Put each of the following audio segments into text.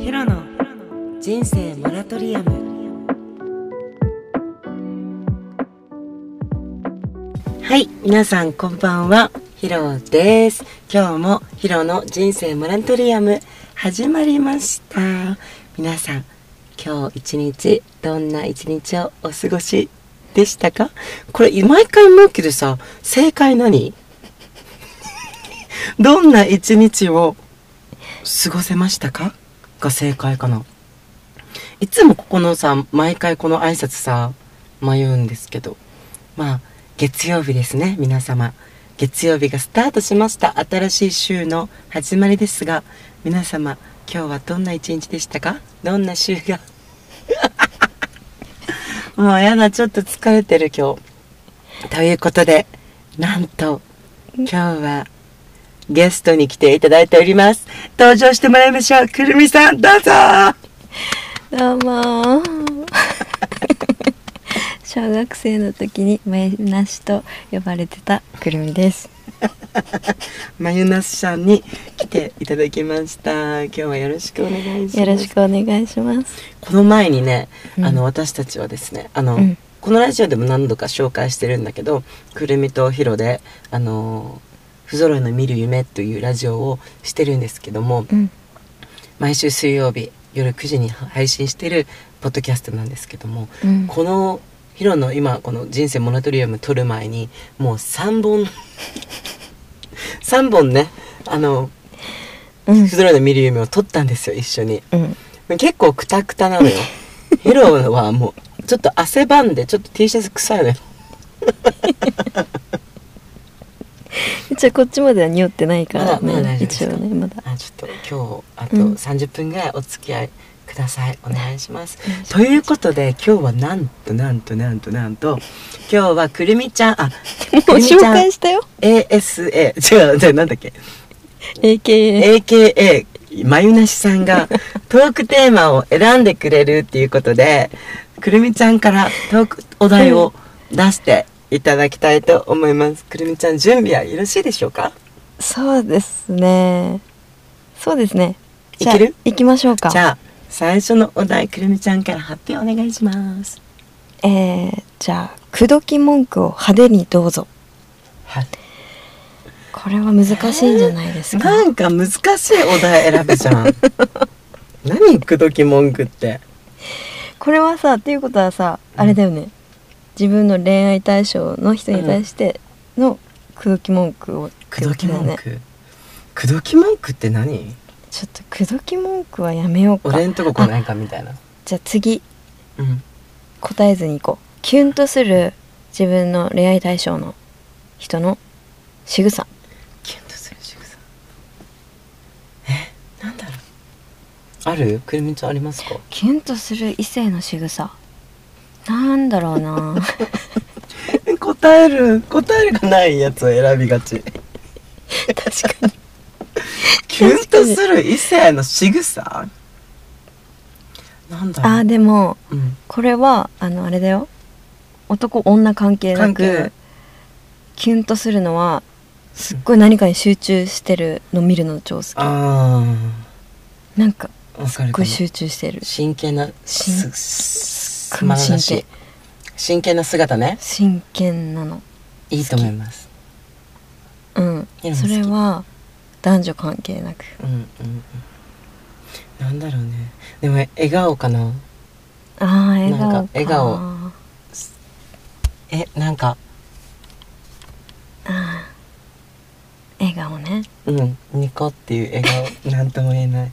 ヒロの人生モラトリアム。はい皆さんこんばんは。ヒロです。今日もヒロの人生モラトリアム始まりました。皆さん今日一日どんな一日をお過ごしでしたか？これ毎回思うけどさ正解何？どんな一日を過ごせましたか？が正解かな。いつもここのさ毎回この挨拶さ迷うんですけど。まあ月曜日ですね皆様。月曜日がスタートしました新しい週の始まりですが。皆様今日はどんな一日でしたか？どんな週が？もうやだちょっと疲れてる今日。ということでなんと今日はゲストに来ていただいております。登場してもらいましょう。くるみさん、どうぞどうも小学生の時に眉なしと呼ばれてたくるみですまゆなしさんに来ていただきました。今日はよろしくお願いします。よろしくお願いしますこの前にね、うんあの、私たちはですね、あの、うんこのラジオでも何度か紹介してるんだけど、くるみとひろで、あの、不揃いの見る夢というラジオをしてるんですけども、うん。毎週水曜日夜9時に配信してるポッドキャストなんですけども、うん。このヒロの今この人生モナトリアム撮る前にもう3本 3本ねあのうん。不揃いの見る夢を撮ったんですよ一緒に。うん。結構クタクタなのよ。ヒロはもうちょっと汗ばんでちょっと T シャツ臭いのよ 一応こっちまでは匂ってないからまだまだ大ね丈夫ですか？一応ねまだ。あちょっと今日あとうん。30分ぐらいお付き合いください、お願いします。お願いしますということで今日はなんとなんとなんとなんと今日はくるみちゃんあもう紹介したよ。ASA 違うじゃあなんだっけ？AKA AKA まゆなしさんがトークテーマを選んでくれるっていうことでくるみちゃんからトークお題を出していただきたいと思います。くるみちゃん準備はよろしいでしょうか？そうですね。そうですね。いける？行きましょうか。じゃあ最初のお題くるみちゃんから発表お願いします。えー、じゃあ口説き文句を派手にどうぞ。はい。これは難しいんじゃないですか、なんか難しいお題選ぶじゃん。何口説き文句って？これはさっていうことはさあれだよね、自分の恋愛対象の人に対しての口説き文句を口説き文ね句？口説き文句って何？ちょっと口説き文句はやめようか。俺んとこ来ないかみたいな。じゃあ次。うん。答えずにいこう。キュンとする自分の恋愛対象の人の仕草。キュンとする仕草。えなんだろう。ある？くるみちゃんありますか？キュンとする異性の仕草なんだろうな。答える答えるがないやつを選びがち。確かに。キュンとする異性の仕草？なんだろう。あーでもうん。これはあのあれだよ。男女関係なくキュンとするのはすっごい何かに集中してるの見るの超好き。あなんかすっごい集中してる。真剣な真すす。真剣真剣な姿ね。真剣なの。いいと思います。うん。それは男女関係なく。うんうんうん。なんだろうね。でも笑顔かな。ああ笑顔か。なんか笑顔。えなんか。あー。笑顔ね。うん。ニコっていう笑顔なんとも言えない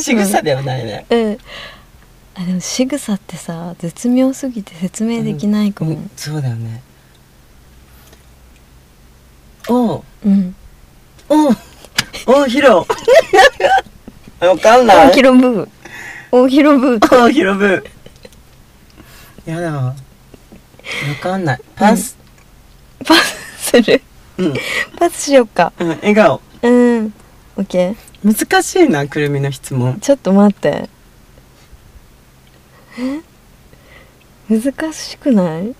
仕草ではないね、うん。あでも仕草ってさ絶妙すぎて説明できないかも。うんそうだよね。おう。うん。おう。おうヒロ。わかんない。大広ブー。大広ブーおうヒロブやだわかんない。パス。パスする。うん、パスしよっか。うん、笑顔。うん。オッケー難しいなくるみの質問。ちょっと待って。難しくない？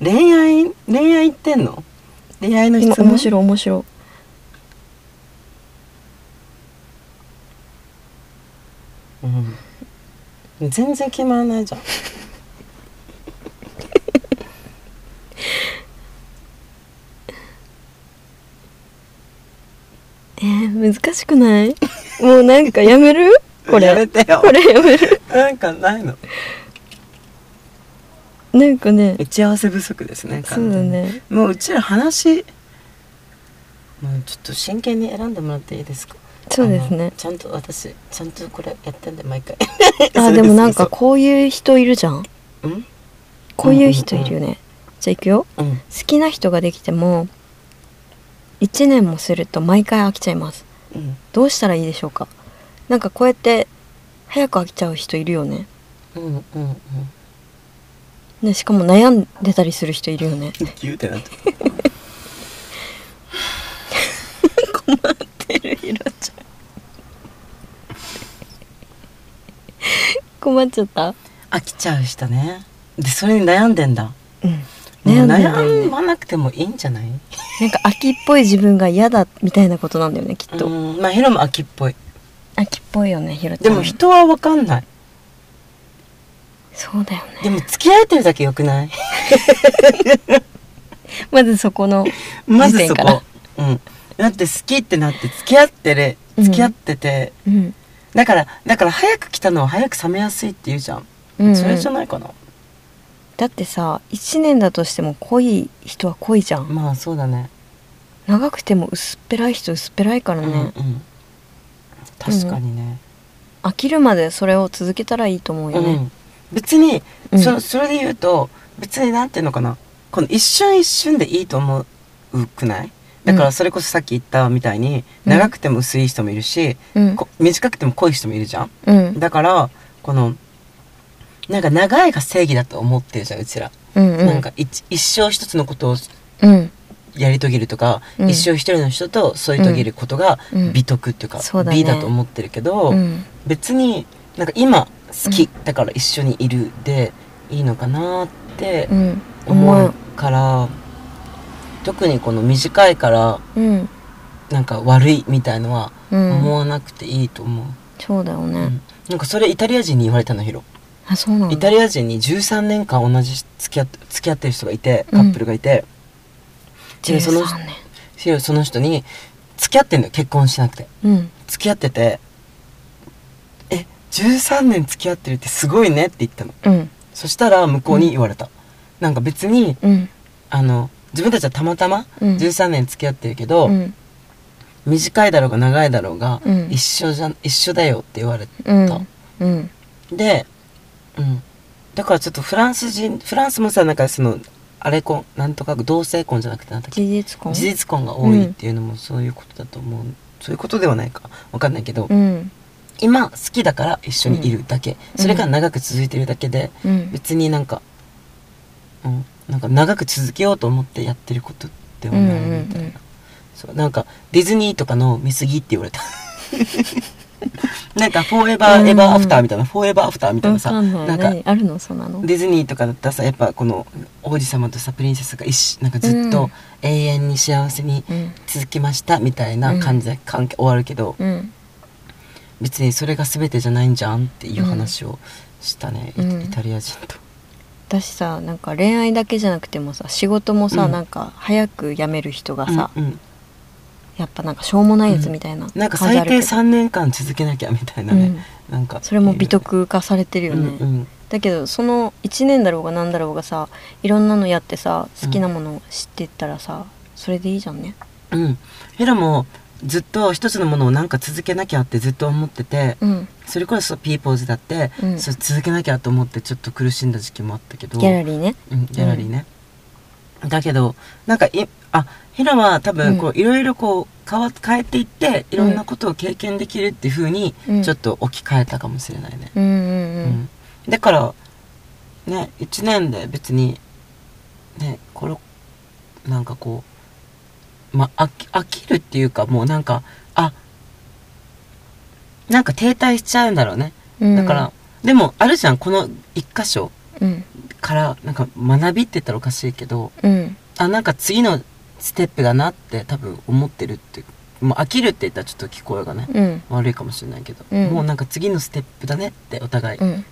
恋愛恋愛言ってんの？恋愛の質問？面白い面白うん。全然決まらないじゃん。難しくない？もうなんかやめる？これ。やめてよ。これやめる？なんかないの。なんかね。打ち合わせ不足ですねそうだね。もううちら話もうちょっと真剣に選んでもらっていいですか？そうですね。ちゃんと私ちゃんとこれやってんで毎回。あでもなんかそこういう人いるじゃん？ううん？こういう人いるよね、じゃあいくよ。うん。好きな人ができても1年もすると毎回飽きちゃいますうんどうしたらいいでしょうか？なんかこうやって早く飽きちゃう人いるよね。うんうんうん。ねしかも悩んでたりする人いるよね。ギューってなって困ってる。ひろちゃん困っちゃった？飽きちゃう人ね。でそれに悩んでんだ。うん。悩んで悩まなくてもいいんじゃない？なんか秋っぽい自分が嫌だみたいなことなんだよねきっと、うん。まあヒロも秋っぽい。秋っぽいよねひろちゃん。でも人は分かんない。そうだよね。でも付き合えてるだけよくない？まずそこの まずそ時点から。こうん。だって好きってなって付き合ってる。うん付き合ってて、うん。だからだから早く来たのは早く冷めやすいって言うじゃん、うんうん。それじゃないかなだってさ1年だとしても濃い人は濃いじゃん。まあそうだね。長くても薄っぺらい人薄っぺらいからね、うんうん。確かにね、飽きるまでそれを続けたらいいと思うよね。うん、別に、うん。そそれで言うと別になんていうのかな。この一瞬一瞬でいいと思うくない？だかうん。らそれこそさっき言ったみたいに、うん。長くても薄い人もいるし、うん。こ短くても濃い人もいるじゃん？うん。だからこのなんか長いが正義だと思ってるじゃんうちら、うんうん。なんか一一生一つのことをうん。やり遂げるとか、うん。一生一人の人と添い遂げることがうん。美徳っていうか、そうだね。美だと思ってるけど、うん。別になんか今好き、だから一緒にいるでいいのかなってうん。思うから、特にこの短いからうん。なんか悪いみたいのはうん。思わなくていいと思う、そうだよね、うん。なんかそれイタリア人に言われたのヒロあそうなイタリア人に13年間同じ付き合って付き合ってる人がいてカうん。ップルがいて、でその13年。ヒロその人に付き合ってんのよ結婚しなくて。うん。付き合っててえ13年付き合ってるってすごいねって言ったの。うん。そしたら向こうに言われた、なんか別にうん。あの自分たちはたまたまうん。13年付き合ってるけど、うん。短いだろうが長いだろうが、うん。一緒じゃ一緒だよって言われうん。うん。で、うん、だからちょっとフランス人フランスもさなんかそのあれ婚なんとか同性婚じゃなくてなんだっけ？事実婚。事実婚が多いっていうのもそういうことだと思う、そういうことではないか。わかんないけど、うん。今好きだから一緒にいるだけ、それが長く続いてるだけで、うん。別になんか、うん、なんか長く続けようと思ってやってることではうんないみたいな、うんうん。そう。なんかディズニーとかの見過ぎって言われた なんかフォーエバーエバーアフターみたいな、フォーエバーアフターみたいなさなんか何あるの？そんなの。ディズニーとかだったらさやっぱこの王子様とさプリンセスが一緒なんかずっうん。と永遠に幸せにうん続きましたみたいな感じで関係終わるけど、うん。別にそれが全てじゃないんじゃんっていう話をしたね、イタリア人と。私さなんか恋愛だけじゃなくてもさ仕事もさ、うん。なんか早く辞める人がさ、うんうんやっぱなんかしょうもないやつみたいななんか最低感じあるけど。3年間続けなきゃみたいなね、なんか。それも美徳化されてるよね、うんうんだけどその1年だろうが何だろうがさいろんなのやってさ好きなものを知っていったらさ、それでいいじゃんね。うん。ヘラもずっと一つのものをなんか続けなきゃってずっと思ってて、うん。それこそピーポーズだって、うん。それ続けなきゃと思ってちょっと苦しんだ時期もあったけど。ギャラリーね。うん、ギャラリーね、だけどなんかいあヒラは多分こういろいろこう変わ変えていっていろんなことを経験できるっていう風にうん。ちょっと置き換えたかもしれないね、うんだからね1年で別にねこれなんかこうまあ飽き飽きるっていうかもうなんかあなんか停滞しちゃうんだろうね。うん。だから、でもあるじゃんこの一箇所。うんからなんか学びって言ったらおかしいけどうん。あなんか次のステップだなって多分思ってるってもう飽きるって言ったらちょっと聞こえがね、うん。悪いかもしれないけど、うん。もうなんか次のステップだねってお互い、うん。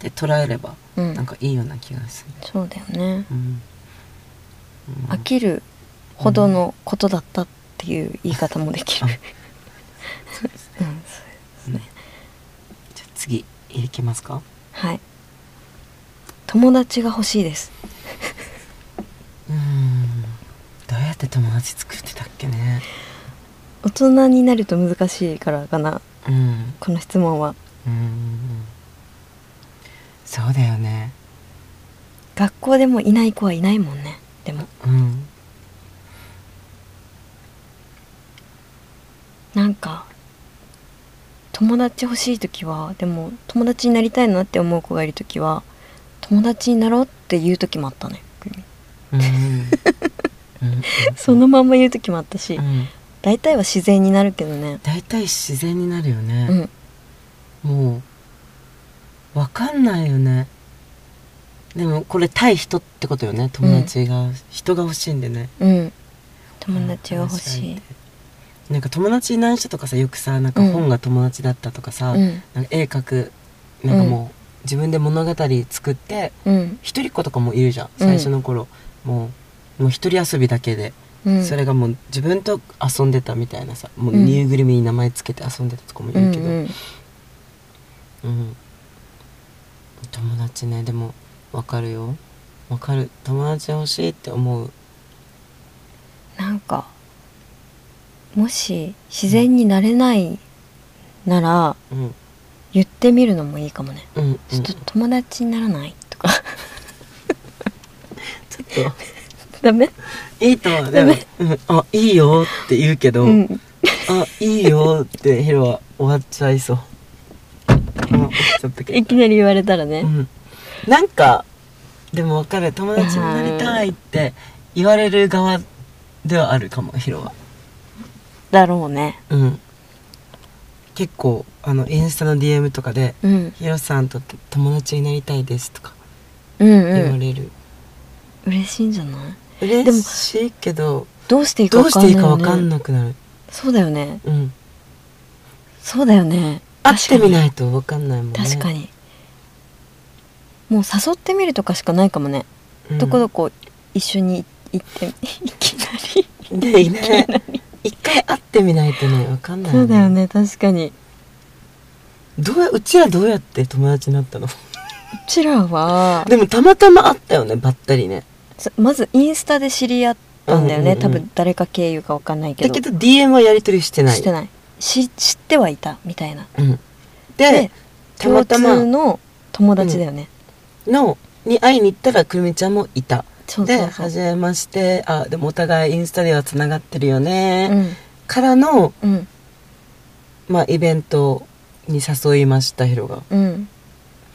で捉えればうん。なんかいいような気がする、そうだよね。飽きるほどのことだったっていう言い方もできる。あ。うんじゃあ次いきますか？はい友達が欲しいです。うん。どうやって友達作ってたっけね。大人になると難しいからかな。うん。この質問は。うんそうだよね。学校でもいない子はいないもんね。でも。うん。なんか友達欲しい時はでも友達になりたいなって思う子がいる時は友達になろうって言う時もあったねうん。うん。そのまんま言う時もあったし、うん。大体は自然になるけどね。大体自然になるようね、ん。もうわかんないよね。でもこれ対人ってことよね。友達が、人が欲しいんでね。うん。友達が欲しい。なんか友達いない人とかさよくさなんか本が友達だったとかさ、うん。なんか絵描くなんかもう、自分で物語作ってうん。一人っ子とかもいるじゃんうん。最初の頃、もうもう一人遊びだけで、うん。それがもう自分と遊んでたみたいなさもううん。ぬいぐるみに名前つけて遊んでたとかもいるけど、うんうん。うん。友達ねでもわかるよ。わかる。友達欲しいって思う。なんかもし自然になれないならうん言ってみるのもいいかもね。うんうん。ちょっと友達にならないとか。ちょっダメ？といいと思うでも、うん、あいいよって言うけど、うん。あいいよってヒロは終わっちゃいそう。ちゃったけど。いきなり言われたらね、うん、なんかでも分かる。友達になりたいって言われる側ではあるかもヒロは。だろうね。うん結構あのインスタの DM とかでうん「ヒロさんと友達になりたいです」とかうん言うん。われる、嬉しいんじゃない？嬉しいけどどうしていいかどうして分かんないよ、ね、いいか分かんなくなる、そうだよね。うん。そうだよね。会ってみいないと分かんないもんね。確かに。もう誘ってみるとかしかないかもね、うん。どこどこ一緒に行っていきなり。でいい。ね一回会ってみないとね分かんないそうだよね確かに。どうやうちらどうやって友達になったの？うちらは。でもたまたま会ったよねばったりね。そまずインスタで知り合ったんだよね、うんうんうん多分誰か経由か分かんないけど。だけど DM はやり取りしてない。してない。し知ってはいたみたいな。うん、ででた共またま通の友達だよね、のに会いに行ったらくるみちゃんもいたで初めましてあでもお互いインスタではつながってるよね、うん。からの、うん。まあ、イベントに誘いましたヒロが。うん。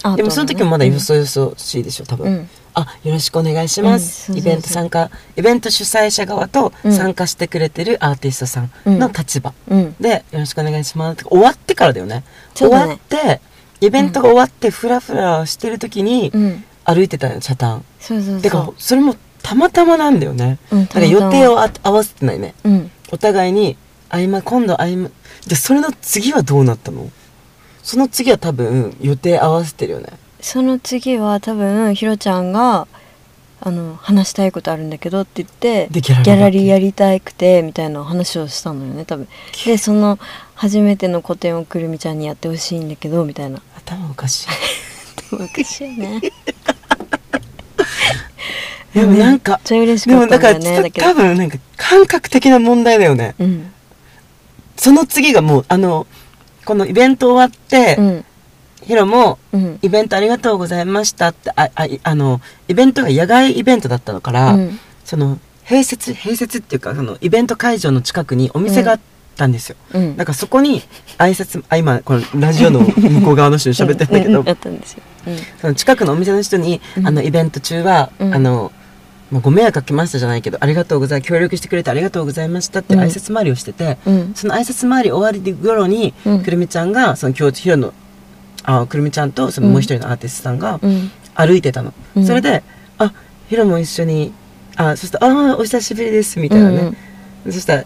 あでもその時もまだうん。よそよそしいでしょ多分、うん。あよろしくお願いします、イベント参加イベント主催者側とうん。参加してくれてるアーティストさんの立場、うん。でよろしくお願いします。終わってからだよね。ね。終わってイベントが終わってフラフラしてる時にうん歩いてたよチャタン。そうそうそう。てかそれもたまたまなんだよね。うんだから予定をあ合わせてないね。うん。お互いに合間今度合間。でそれの次はどうなったの？その次は多分予定合わせてるよね。その次は多分ひろちゃんがあの話したいことあるんだけどって言ってでギャラリーやりたくてみたいな話をしたのよね多分。でその初めての個展をくるみちゃんにやってほしいんだけどみたいな。頭おかしい。昔よね でもなんかめっちゃ嬉しでもかったんだよねだけど。多分なんか感覚的な問題だよね。うん。その次がもうあのこのイベント終わって、うん。ヒロもうん。イベントありがとうございましたってああいあのイベントが野外イベントだったのから、うん。その併設併設っていうかそのイベント会場の近くにお店があったんですよ、うん。だからそこに挨拶あ今このラジオの 向こう側の人に喋ってるんだけど、うん。うん。その近くのお店の人に、うん。あのイベント中は、うん。あのまあご迷惑かけましたじゃないけどありがとうござい協力してくれてありがとうございましたってうん。挨拶回りをしてて、うん。その挨拶回り終わり頃に、うん。くるみちゃんがその今日ヒロのあくるみちゃんとそのもう一人のアーティストさんがうん。歩いてたの、うん。それで「あヒロも一緒にあそしたらああお久しぶりです」みたいなね、そしたら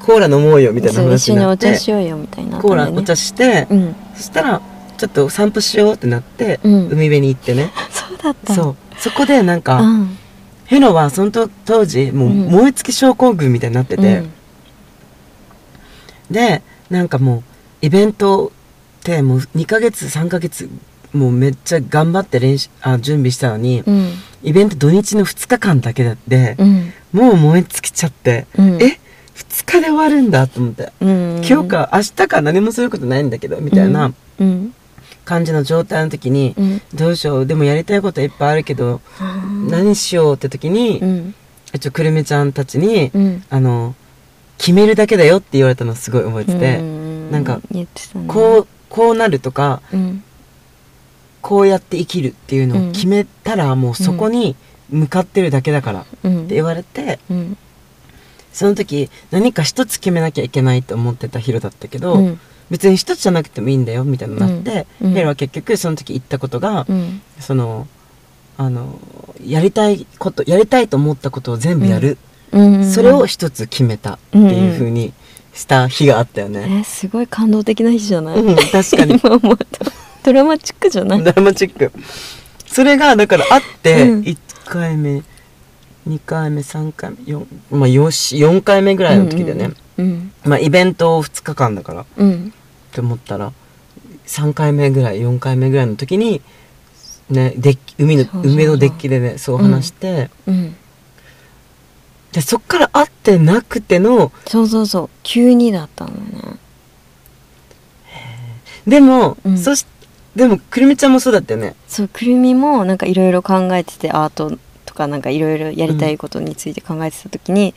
コーラ飲もうよみたいな話になって茶しようよみたいな。コーラお茶して、うん。そしたらちょっと散歩しようってなって、うん。海辺に行ってね。そうだった。そう。そこでなんか、うんヘロはそのと当時もううん。燃え尽き症候群みたいになってて、うん。でなんかもうイベントってもう2ヶ月3ヶ月もうめっちゃ頑張って練習あ準備したのに、うん。イベント土日の2日間だけだって、うん。もう燃え尽きちゃって、うん。え2日で終わるんだと思って、うん。今日か明日か何もすることないんだけどみたいな。うん感じの状態の時に、うん。どうしようでもやりたいこといっぱいあるけど、うん何しようって時に、うん。一応くるみちゃんたちに、うん。あの決めるだけだよって言われたのすごい覚えてて、うん。なんかね。こうこうなるとかうん。こうやって生きるっていうのを決めたらもうそこに向かってるだけだからってうん言われてうん。その時何か一つ決めなきゃいけないと思ってたヒロだったけど、うん別に一つじゃなくてもいいんだよみたいになって、うん。うん。ヒロは結局その時言ったことが、うん。そのあのやりたいことやりたいと思ったことを全部やる、うん。それを一つ決めたっていう風にした日があったよね。えすごい感動的な日じゃない？うん、確かに。ドラマチックじゃない？ドラマチック。それがだからあって、うん。1回目2回目3回目4まあよし4回目ぐらいの時だよね、うんまあイベント2日間だからっうん。て思ったら3回目ぐらい4回目ぐらいの時にねデッキ海のそうそうそう。海のデッキでねそう話して、うん。でそっから会ってなくてのそうそうそう。急にだったのね。でも、うん。そしでもくるみちゃんもそうだったよね。そうくるみもなんかいろいろ考えててアートとかなんかいろいろやりたいことについて考えてた時に、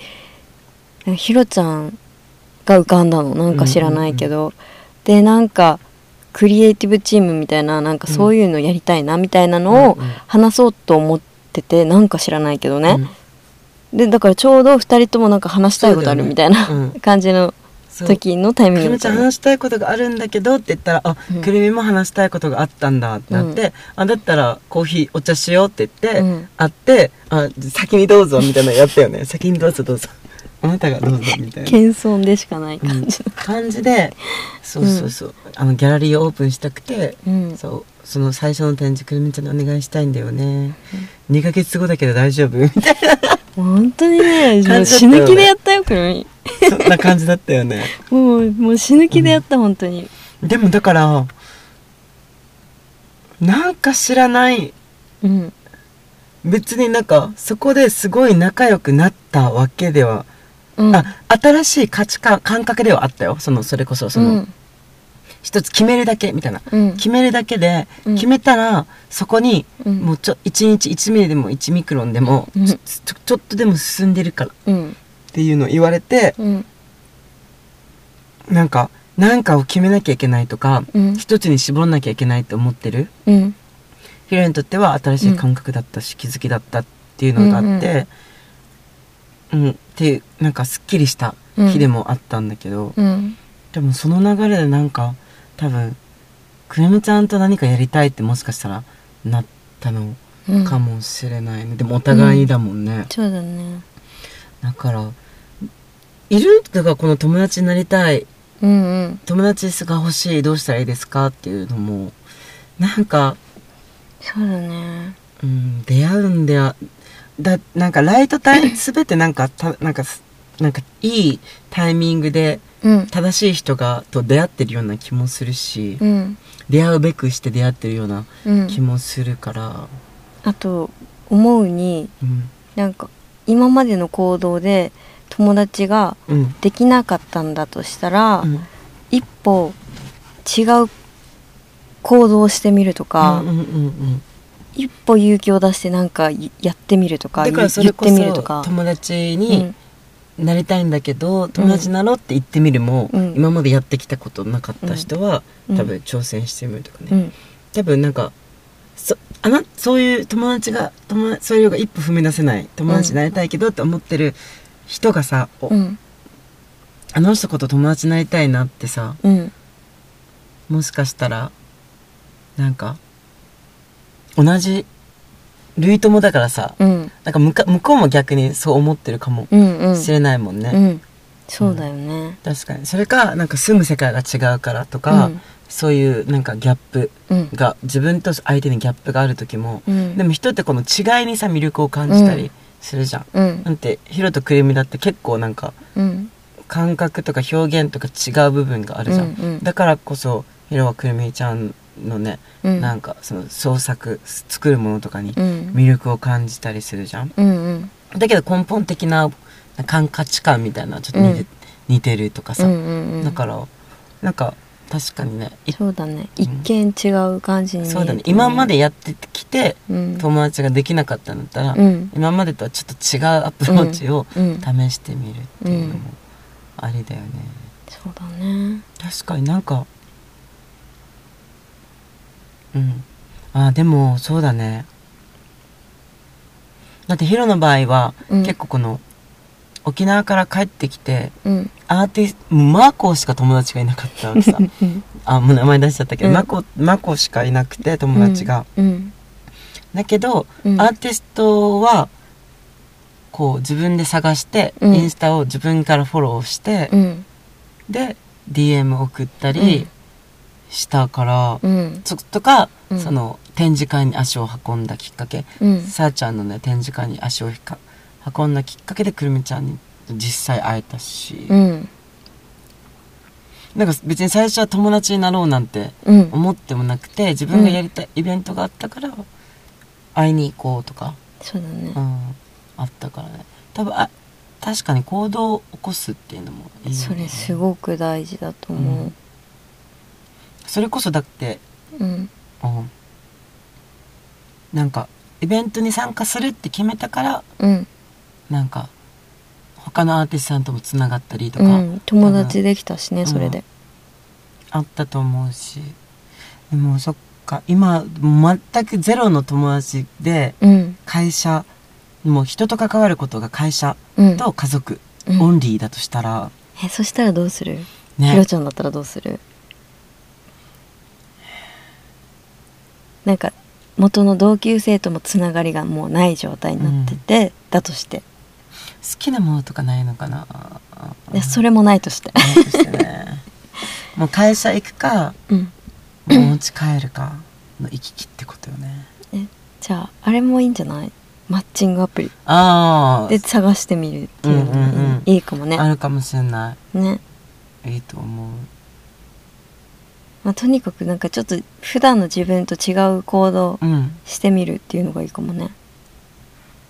ひろちゃんが浮かんだの。なんか知らないけど、でなんかクリエイティブチームみたいななんかそういうのやりたいなみたいなのをうんうん。話そうと思っててなんか知らないけどね、でだからちょうど2人ともなんか話したいことあるみたいな、うん。感じの時のタイミンくるみちゃん話したいことがあるんだけどって言ったら、あ、うんくるみも話したいことがあったんだってなって、あ、だったらコーヒーお茶しようって言って、うん。会って、あ、先にどうぞみたいなのやったよね。先にどうぞどうぞ。あなたがどうぞみたいな。謙遜でしかない感じ感じで、そうそうそう、あの、ギャラリーをオープンしたくて、うん。そう、その最初の展示くるみちゃんにお願いしたいんだよね。2ヶ月後だけど大丈夫？みたい本当にね死ぬ気でやったよくるみな、そんな感じだったよね。もうもう死ぬ気でやった、本当に。でもだから、なんか知らない。うん。別になんかそこですごい仲良くなったわけでは、うん。あ新しい価値観感覚ではあったよ。そのそれこそその、うん。一つ決めるだけみたいな、うん。決めるだけで、うん。決めたらそこにうん。もうちょ1日1ミリでも1ミクロンでも、うん。ちょちょっとでも進んでるからっうん。ていうのを言われて、うん。なんか何かを決めなきゃいけないとか、うん。一つに絞らなきゃいけないと思ってる？うん。ヒロにとっては新しい感覚だったし、気づきだったっていうのがあって、うんってなんかすっきりした日でもあったんだけど、うん。でもその流れでなんか多分くるみちゃんと何かやりたいってもしかしたらなったのうん。かもしれないね、でもお互いにだもんね、そうだね。だからいるだからこの友達になりたいうんうん。友達が欲しいどうしたらいいですかっていうのもなんかそうだね。うん、出会うんではだなんかライトタイ全 てなんかたなんかすなんかいいタイミングでうん。正しい人がと出会ってるような気もするし、うん。出会うべくして出会ってるようなうん。気もするから、あと思うにうん。なんか今までの行動で友達がうん。できなかったんだとしたら、うん。一歩違う行動をしてみるとか、うんうんうんうん一歩勇気を出してなんかいやってみるとかだからそ言ってれこそみるとか。友達うにん。なりたいんだけど、友達になろうって言ってみるも、うん。今までやってきたことなかった人は、うん。多分挑戦してみるとかね、うん。多分なんかそあなそういう友達が友達そういうのが一歩踏み出せない友達になりたいけどって思ってる人がさ、あの人こと友達になりたいなってさうん。もしかしたらなんか同じ類友だからさうん。なんか向か向こうも逆にそう思ってるかもうんうん。しれないもんね、うん。そうだよね。確かに。それかなんか住む世界が違うからとか、うん。そういうなんかギャップうん。が自分と相手にギャップがある時も、うん。でも人ってこの違いにさ魅力を感じたりするじゃん、うん。なんてヒロとクルミだって結構なんかうん。感覚とか表現とか違う部分があるじゃん、うんうん。だからこそヒロはクルミちゃんのね、うん。なんかその創作作るものとかにうん。魅力を感じたりするじゃん？うんうん。だけど根本的な感価値観みたいなちょっと似て,、うん。似てるとかさ、うんうんうん。だからなんか確かにねいそうだね。一見違う感じにそうだね。今までやってきてうん。友達ができなかったんだったら、うん。今までとはちょっと違うアプローチをうん。試してみるっていうのもありだよね、そうだね。確かになんかうん。あでもそうだね。だってヒロの場合は、うん。結構この沖縄から帰ってきてうん。アーティストマコしか友達がいなかったのさ。うん。あもう名前出しちゃったけど、うん。マコマコしかいなくて友達が、うん。だけど、うん。アーティストはこう自分で探して、うん。インスタを自分からフォローして、うん。で DM 送ったりしたから、うん。そとか、うん。その展示会に足を運んだきっかけ、うん。さあちゃんのね展示会に足を運んだきっかけでくるみちゃんに実際会えたし、うん。なんか別に最初は友達になろうなんてうん。思ってもなくて自分がやりたいイベントがあったから会いに行こうとか、そうだね。うん、あったからね。多分あ確かに行動を起こすっていうのもいいよね。それすごく大事だと思それこそだって、ううん。うん、なんかイベントに参加するって決めたからうん。なんか他のアーティストさんともつながったりとかうん。友達できたしねそれで。あったと思うし。でもそっか今全くゼロの友達でうん。会社もう人と関わることが会社うん。と家族うん。オンリーだとしたら、えそしたらどうする？ひねろちゃんだったらどうする？なんか元の同級生ともつながりがもうない状態になってて、だとして。好きなものとかないのかな？でそれもないとして。ないとしてね。もう会社行くかうん。もうお家帰るかの行き来ってことよね。じゃああれもいいんじゃない？マッチングアプリ。で探してみるっていうのもいい,、うんうんうん。いいかもね。あるかもしれなね、いいいと思うまあ、とにかくなんかちょっと普段の自分と違う行動うん。してみるっていうのがいいかもね。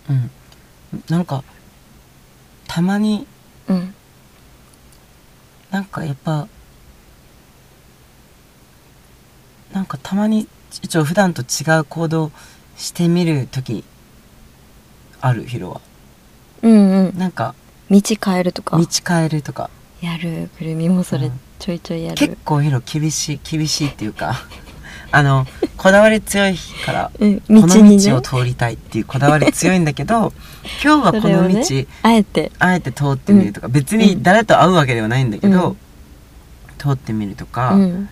うん。なんかたまにうん。なんかやっぱなんかたまに一応普段と違う行動してみる時あるヒロは。うんうん。なんか道変えるとか。道変えるとかやるくるみもそれうん。ちょいちょいやる、結構ヒロ厳しい厳しいっていうか あのこだわり強いから うん、この道にね。道を通りたいっていうこだわり強いんだけど 今日はこの道、ねあえて。あえて通ってみるとか、別に誰と会うわけではないんだけど、うん。通ってみるとか、うん。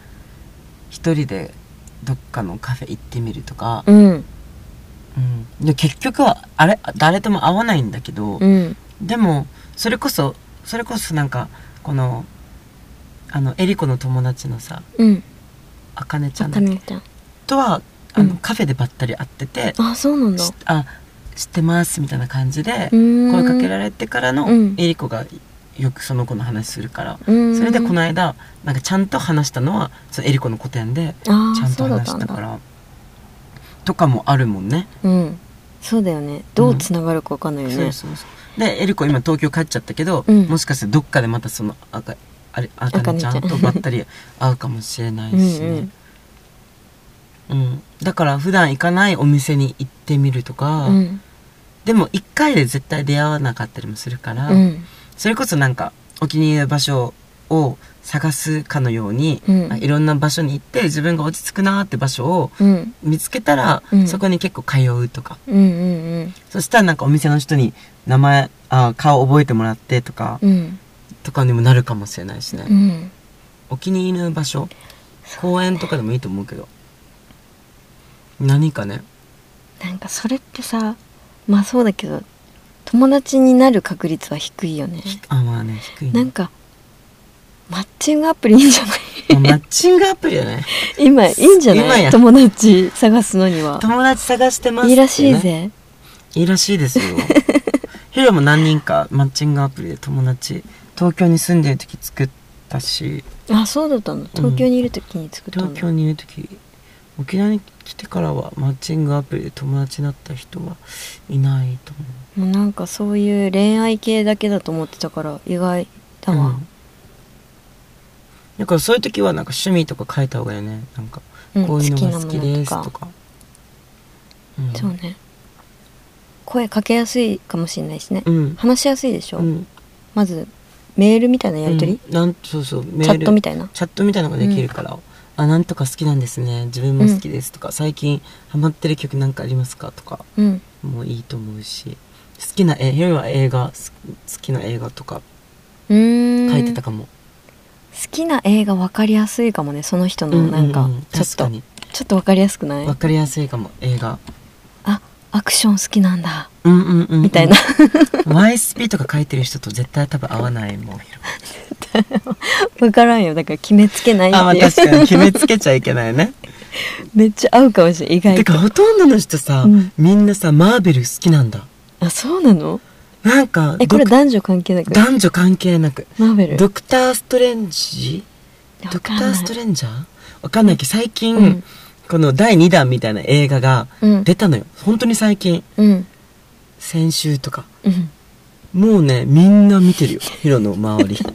一人でどっかのカフェ行ってみるとか、うん。うん。で結局はあれ誰とも会わないんだけど、うん。でもそれこそそれこそなんかこのあのエリコの友達のさうん。あかねちゃあんだっけちゃん。とはあの、うん。カフェでばったり会っててあそうなんだ。しあ知ってますみたいな感じで声声かけられてからのうん。エリコがよくその子の話するから、そそれでこの間なんかちゃんと話したのはそのエリコの個展でちゃんと話したからとかもあるもんね。うんそうだよね。どうつながるかわかんないよね、そうそうそう。でエリコ今東京帰っちゃったけど、うん。もしかしてどっかでまたそのあかあれあかねちゃん。とばったり会うかもしれないし。ねうん。だから普段行かないお店に行ってみるとか、うん。でも1回で絶対出会わなかったりもするから、うん。それこそなんかお気に入りの場所を探すかのように、うん。いろんな場所に行って自分が落ち着くなーって場所をうん。見つけたら、うん。そこに結構通うとか。うんうんそしたらなんかお店の人に名前あ顔覚えてもらってとか、うんうん。とかにもなるかもしれないしね、うん。お気に入りの場所公園とかでもいいと思うけど。何かね。なんかそれってさまあそうだけど友達になる確率は低いよね。あまあね低いね。なんかマッチングアプリいいんじゃない。マッチングアプリだね。今いいんじゃない？友達探すのには。友達探してますね。いいらしいぜ。いいらしいですよ。ヒロも何人かマッチングアプリで友達東京に住んでる時作ったし。あそうだったの？東京にいる時に作ったの、東京にいる時沖縄に来てからはマッチングアプリで友達になった人はいないと思もうなんかそういう恋愛系だけだと思ってたから意外だう、わ、うんだからそういう時はなんか趣味とか書いた方がいいよね。なんかうんこういうのが好きですとか。うん。そうね。声かけやすいかもしれないしね、うん。話しやすいでしょ、うん。まずメールみたいなやり取り、うん。なんそうそうメチャールットみたいな？チャットみたいなのができるから、あなんとか好きなんですね。自分も好きですとか、最近ハマってる曲なんかありますかとか。うん。もいいと思うし。好きなえヒロは映画す好きな映画とか。書いてたかも、好きな映画分かりやすいかもねその人のなんかうううちょっとちょっと分かりやすくない？分かりやすいかも映画。あアクション好きなんだ。うんうんうん、うん、みたいな。YSP とか書いてる人と絶対多分合わないもん。分からんよ。だから決めつけないってあまあ確かに決めつけちゃいけないね。めっちゃ合うかもしれない意て外と。かほとんどの人さ、うん。みんなさマーベル好きなんだ。あそうなの？なんかえこれ男女関係なく？男女関係なく。マーベルドクター・ストレンジ？わドクター・ストレンジャー？わかんないけど最近、うん。この第2弾みたいな映画がうん。出たのよ、本当に最近。うん。先週とか。うん。もうねみんな見てるよ。ヒロの周り。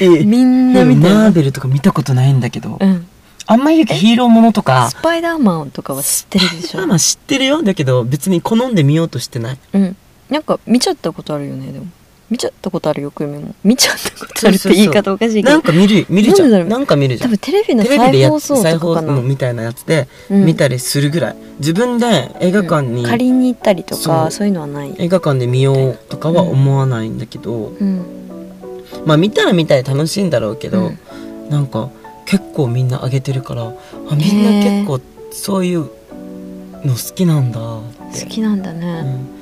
えみんな見てるマーベルとか見たことないんだけど、うん。あんまりヒーローものとか。スパイダーマンとかは知ってるでしょ？まあ知ってるよ。だけど別に好んで見ようとしてない。うんなんか見ちゃったことあるよねでも。見ちゃったことあるよくみも。見ちゃったことあるって言い方おかしいけど。なんか見る見るじゃなんなんか見るじゃん。多分テレビの再放送再放送みたいなやつでうん。見たりするぐらい、自分で映画館に、借りに行ったりとかそう。いうのはない。映画館で見ようとかは思わないんだけど、うん。まあ見たら見たら楽しいんだろうけど、うん。なんか結構みんな上げてるからあみんな結構そういうの好きなんだって。好きなんだうねん